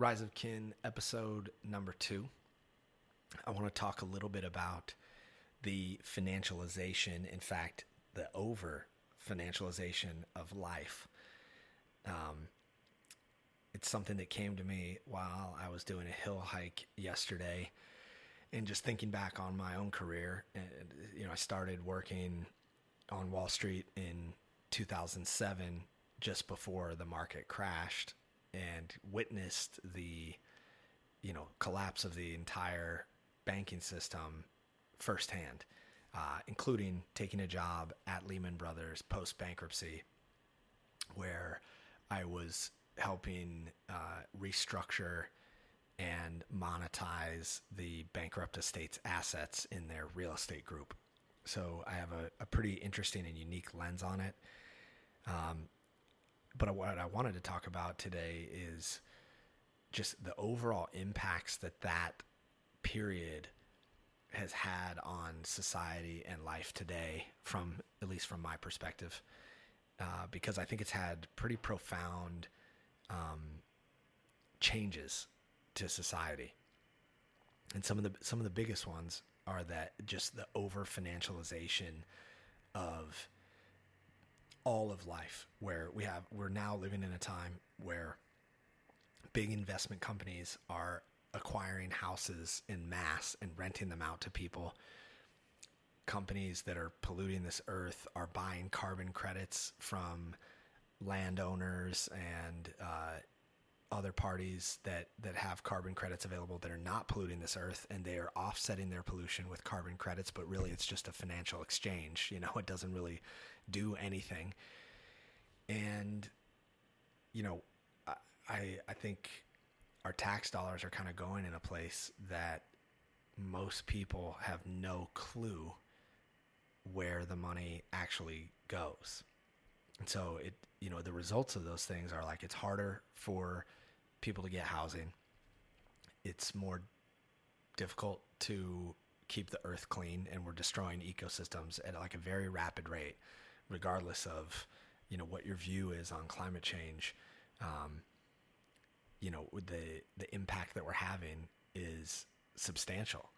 Rise of Kin episode number two. I want to talk a little bit about the financialization, in fact, the over financialization of life. Um, it's something that came to me while I was doing a hill hike yesterday and just thinking back on my own career. And, you know, I started working on Wall Street in 2007, just before the market crashed, and witnessed the, you know, collapse of the entire banking system firsthand, uh, including taking a job at Lehman Brothers post bankruptcy, where I was helping uh, restructure and monetize the bankrupt estate's assets in their real estate group. So I have a, a pretty interesting and unique lens on it. Um, but what I wanted to talk about today is just the overall impacts that that period has had on society and life today, from at least from my perspective, uh, because I think it's had pretty profound um, changes to society. And some of the some of the biggest ones are that just the over financialization of all of life where we have we're now living in a time where big investment companies are acquiring houses in mass and renting them out to people. Companies that are polluting this earth are buying carbon credits from landowners and uh, other parties that that have carbon credits available that are not polluting this earth and they are offsetting their pollution with carbon credits but really it's just a financial exchange you know it doesn't really do anything. And you know i i think our tax dollars are kind of going in a place that most people have no clue where the money actually goes. And so it you know the results of those things are like it's harder for people to get housing. It's more difficult to keep the earth clean and we're destroying ecosystems at like a very rapid rate regardless of you know what your view is on climate change um, you know the the impact that we're having is substantial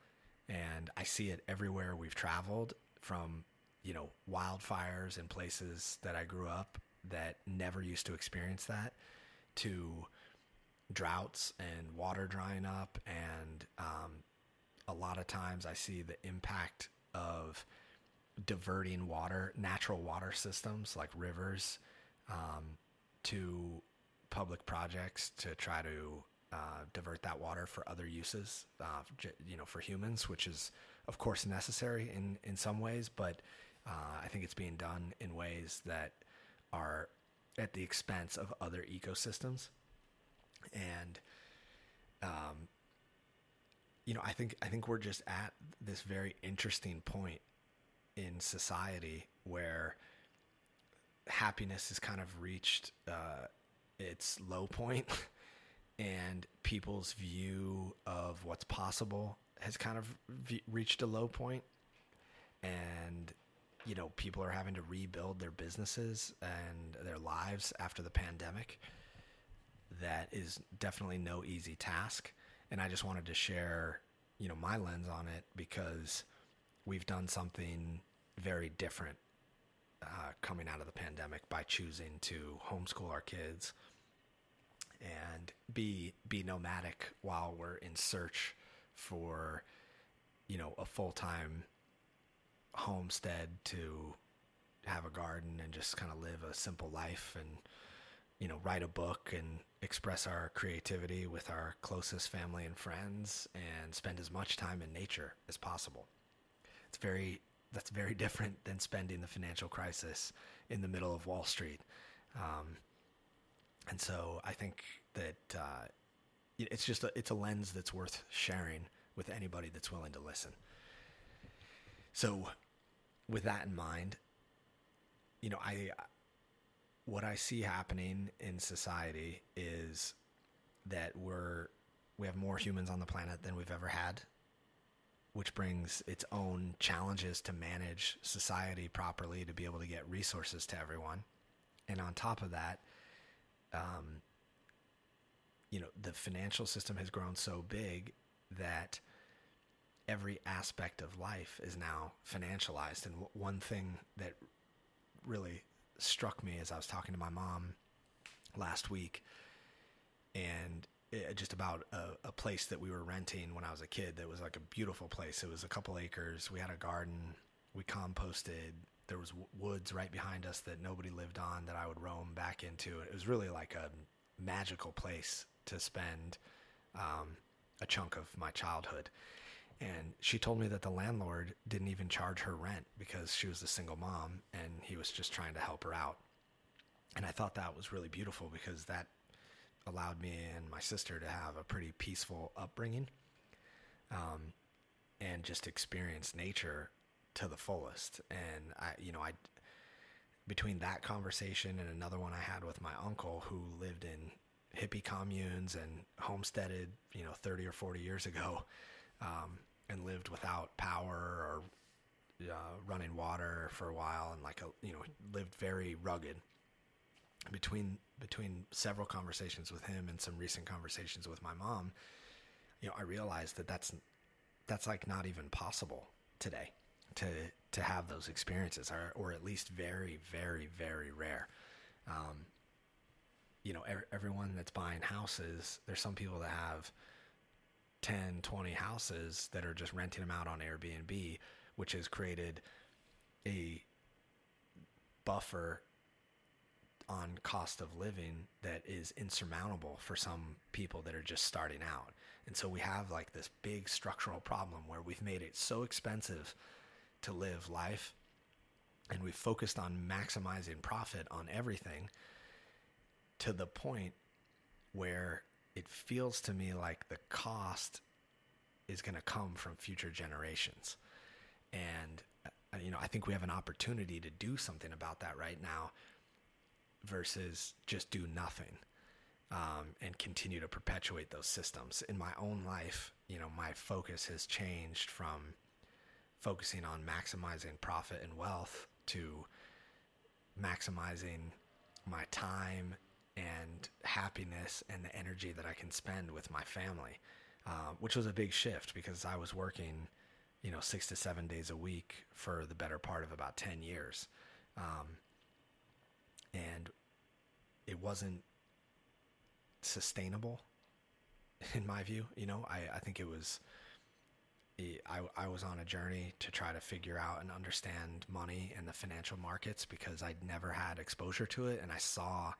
and i see it everywhere we've traveled from you know wildfires in places that i grew up that never used to experience that to droughts and water drying up. And um, a lot of times i see the impact of diverting water natural water systems like rivers um, to public projects to try to uh, divert that water for other uses uh, you know for humans which is of course necessary in in some ways. But uh, i think it's being done in ways that are at the expense of other ecosystems. And um, you know, I think I think we're just at this very interesting point in society where happiness has kind of reached uh, its low point, and people's view of what's possible has kind of v- reached a low point, and you know, people are having to rebuild their businesses and their lives after the pandemic that is definitely no easy task. And I just wanted to share, you know, my lens on it because we've done something very different uh, coming out of the pandemic by choosing to homeschool our kids and be be nomadic while we're in search for you know a full-time homestead to have a garden and just kind of live a simple life and you know write a book and express our creativity with our closest family and friends and spend as much time in nature as possible. It's very that's very different than spending the financial crisis in the middle of Wall Street. Um, and so I think that uh, it's just a, it's a lens that's worth sharing with anybody that's willing to listen. So, with that in mind, you know, I what I see happening in society is that we're we have more humans on the planet than we've ever had, which brings its own challenges to manage society properly to be able to get resources to everyone. And on top of that, um, you know, the financial system has grown so big that every aspect of life is now financialized. And one thing that really struck me as I was talking to my mom last week and it, just about a, a, place that we were renting when I was a kid that was like a beautiful place. It was a couple acres. We had a garden. We composted. There was w- woods right behind us that nobody lived on that I would roam back into. It was really like a magical place to spend um, a chunk of my childhood. And she told me that the landlord didn't even charge her rent because she was a single mom and he was just trying to help her out. And I thought that was really beautiful because that allowed me and my sister to have a pretty peaceful upbringing um, and just experience nature to the fullest. And I, you know, I, between that conversation and another one I had with my uncle who lived in hippie communes and homesteaded, you know, 30 or 40 years ago, um, and lived without power or uh, running water for a while and like a, you know, lived very rugged between between several conversations with him and some recent conversations with my mom, you know, I realized that that's that's like not even possible today to to have those experiences, or or at least very very very rare. Um, you know, er, everyone that's buying houses, there's some people that have 10, 20 houses that are just renting them out on Airbnb, which has created a buffer on cost of living that is insurmountable for some people that are just starting out. And so we have like this big structural problem where we've made it so expensive to live life and we've focused on maximizing profit on everything to the point where it feels to me like the cost is going to come from future generations. And uh, you know, I think we have an opportunity to do something about that right now versus just do nothing um, and continue to perpetuate those systems. In my own life, you know, my focus has changed from focusing on maximizing profit and wealth to maximizing my time and happiness and the energy that I can spend with my family, uh, which was a big shift because I was working, you know, six to seven days a week for the better part of about 10 years. Um, and it wasn't sustainable in my view. You know, I, I think it was, I, I was on a journey to try to figure out and understand money and the financial markets because I'd never had exposure to it. And I saw,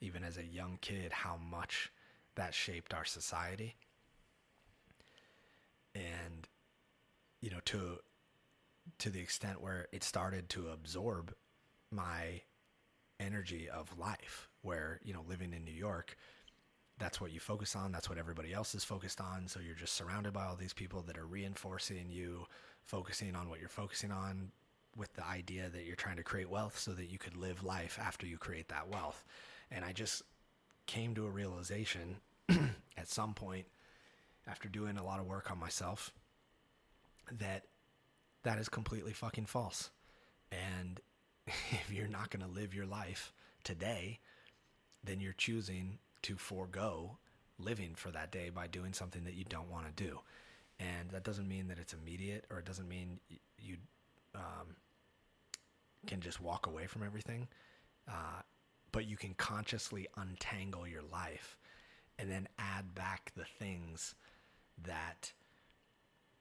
even as a young kid, how much that shaped our society. And, you know, to, to the extent where it started to absorb my energy of life where you know living in new york that's what you focus on that's what everybody else is focused on so you're just surrounded by all these people that are reinforcing you focusing on what you're focusing on with the idea that you're trying to create wealth so that you could live life after you create that wealth and i just came to a realization at some point after doing a lot of work on myself that that is completely fucking false and if you're not going to live your life today, then you're choosing to forego living for that day by doing something that you don't want to do. And that doesn't mean that it's immediate or it doesn't mean you um, can just walk away from everything. Uh, but you can consciously untangle your life and then add back the things that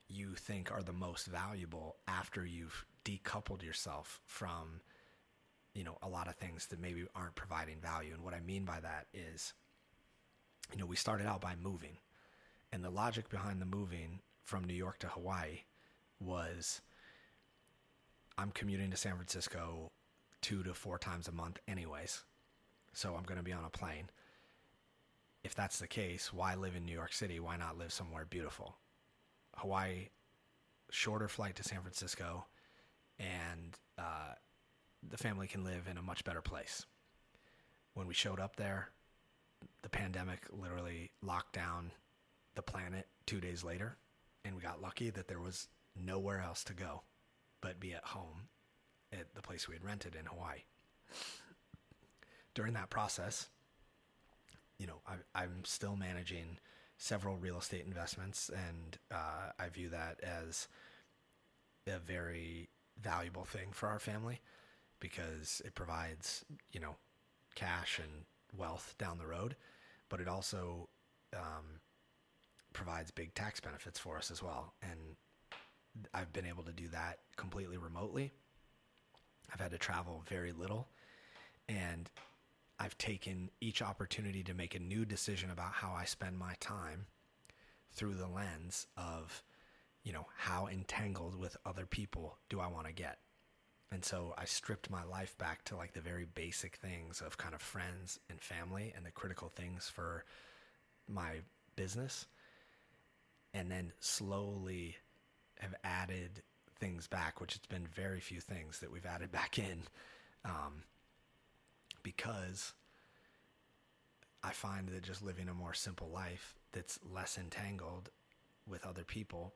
you think are the most valuable after you've decoupled yourself from you know a lot of things that maybe aren't providing value. And what i mean by that is you know we started out by moving. And the logic behind the moving from new york to hawaii was i'm commuting to san francisco two to four times a month anyways so i'm going to be on a plane if that's the case why live in new york city why not live somewhere beautiful hawaii shorter flight to san francisco and uh, the family can live in a much better place. When we showed up there, the pandemic literally locked down the planet two days later, and we got lucky that there was nowhere else to go but be at home at the place we had rented in Hawaii. During that process, you know, I, I'm still managing several real estate investments, and uh, I view that as a very valuable thing for our family because it provides, you know, cash and wealth down the road, but it also um, provides big tax benefits for us as well. And I've been able to do that completely remotely. I've had to travel very little. And I've taken each opportunity to make a new decision about how I spend my time through the lens of, you know, how entangled with other people do I want to get? And so I stripped my life back to like the very basic things of kind of friends and family and the critical things for my business. And then slowly have added things back, which it's been very few things that we've added back in. Um, because I find that just living a more simple life that's less entangled with other people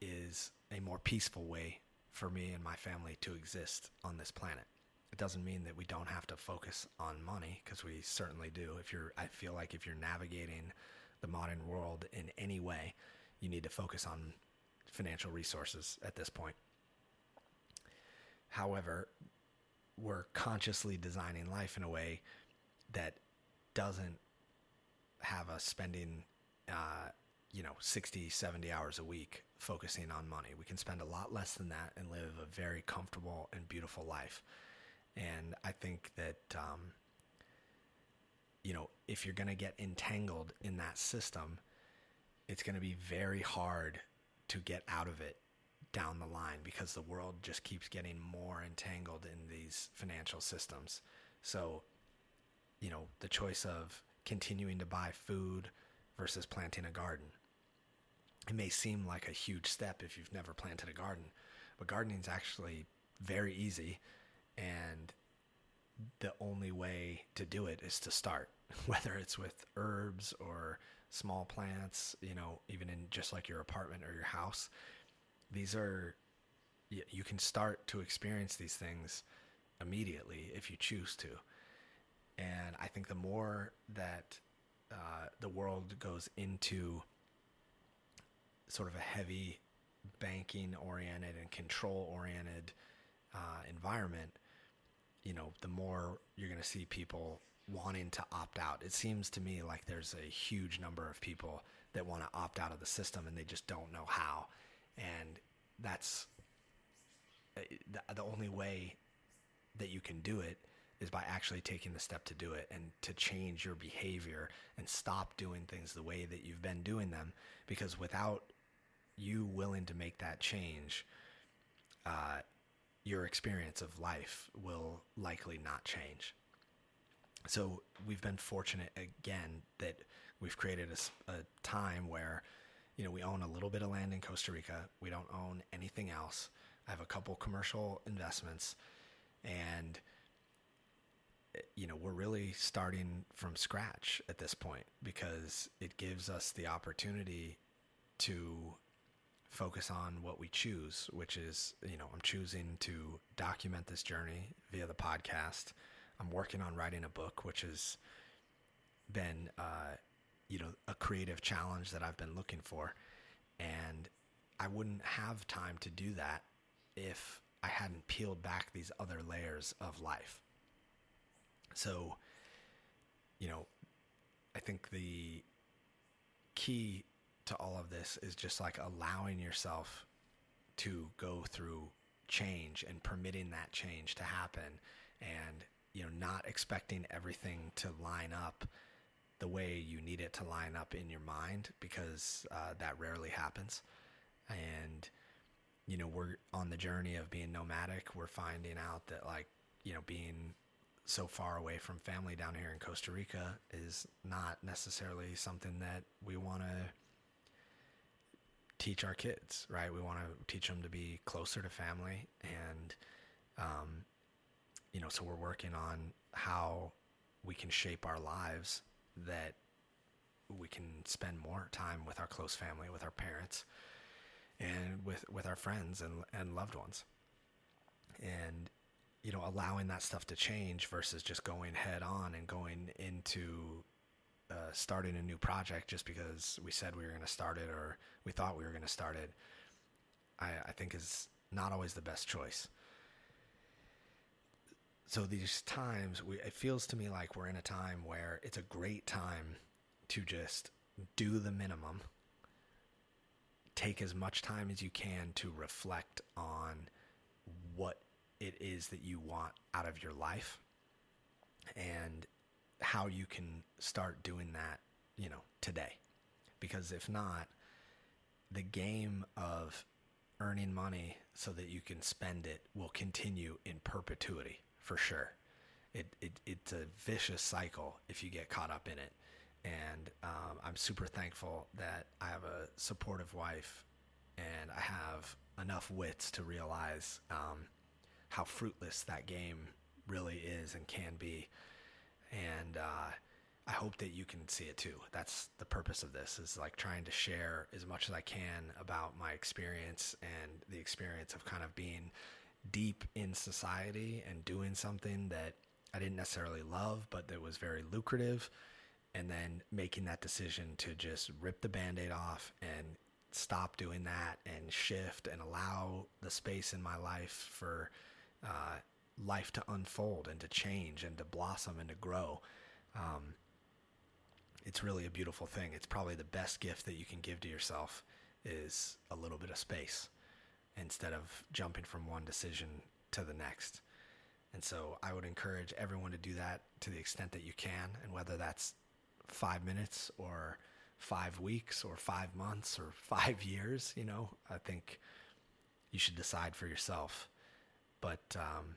is a more peaceful way for me and my family to exist on this planet. It doesn't mean that we don't have to focus on money because we certainly do. If you're, I feel like if you're navigating the modern world in any way, you need to focus on financial resources at this point. However, we're consciously designing life in a way that doesn't have us spending uh, you know 60 70 hours a week focusing on money. We can spend a lot less than that and live a very comfortable and beautiful life. And i think that um, you know if you're going to get entangled in that system it's going to be very hard to get out of it down the line because the world just keeps getting more entangled in these financial systems so you know the choice of continuing to buy food versus planting a garden it may seem like a huge step if you've never planted a garden, but gardening is actually very easy. And the only way to do it is to start, whether it's with herbs or small plants, you know, even in just like your apartment or your house. These are, you can start to experience these things immediately if you choose to. And I think the more that uh, the world goes into sort of a heavy banking oriented and control oriented uh, environment, you know, the more you're going to see people wanting to opt out. It seems to me like there's a huge number of people that want to opt out of the system and they just don't know how. And that's uh, the, the only way that you can do it is by actually taking the step to do it and to change your behavior and stop doing things the way that you've been doing them because without you willing to make that change, uh, your experience of life will likely not change. So we've been fortunate again that we've created a, a, time where, you know, we own a little bit of land in Costa Rica. We don't own anything else. I have a couple commercial investments, and you know we're really starting from scratch at this point because it gives us the opportunity to focus on what we choose, which is, you know, I'm choosing to document this journey via the podcast. I'm working on writing a book, which has been, uh, you know, a creative challenge that I've been looking for. And I wouldn't have time to do that if I hadn't peeled back these other layers of life. So, you know, I think the key to all of this is just like allowing yourself to go through change and permitting that change to happen and you know not expecting everything to line up the way you need it to line up in your mind because uh, that rarely happens and you know we're on the journey of being nomadic we're finding out that like you know being so far away from family down here in Costa Rica is not necessarily something that we want to teach our kids, right? We want to teach them to be closer to family. And, um, you know, so we're working on how we can shape our lives that we can spend more time with our close family, with our parents, and with, with our friends and, and loved ones. And, you know, allowing that stuff to change versus just going head on and going into uh, starting a new project just because we said we were going to start it or we thought we were going to start it, I, I think is not always the best choice. So these times, we, it feels to me like we're in a time where it's a great time to just do the minimum, take as much time as you can to reflect on what it is that you want out of your life and how you can start doing that, you know, today. Because if not, the game of earning money so that you can spend it will continue in perpetuity for sure. It, it it's a vicious cycle if you get caught up in it. And um, I'm super thankful that I have a supportive wife and I have enough wits to realize um, how fruitless that game really is and can be and uh, I hope that you can see it too. That's the purpose of this is like trying to share as much as I can about my experience and the experience of kind of being deep in society and doing something that I didn't necessarily love, but that was very lucrative. And then making that decision to just rip the band aid off and stop doing that and shift and allow the space in my life for uh, life to unfold and to change and to blossom and to grow. Um, it's really a beautiful thing. It's probably the best gift that you can give to yourself is a little bit of space instead of jumping from one decision to the next. And so I would encourage everyone to do that to the extent that you can. And whether that's five minutes or five weeks or five months or five years, you know, I think you should decide for yourself. But um,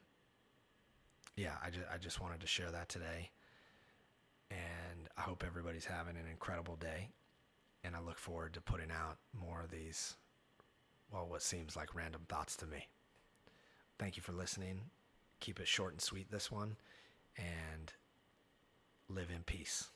yeah, I just, I just wanted to share that today. And I hope everybody's having an incredible day. And I look forward to putting out more of these, well, what seems like random thoughts to me. Thank you for listening. Keep it short and sweet, this one, and live in peace.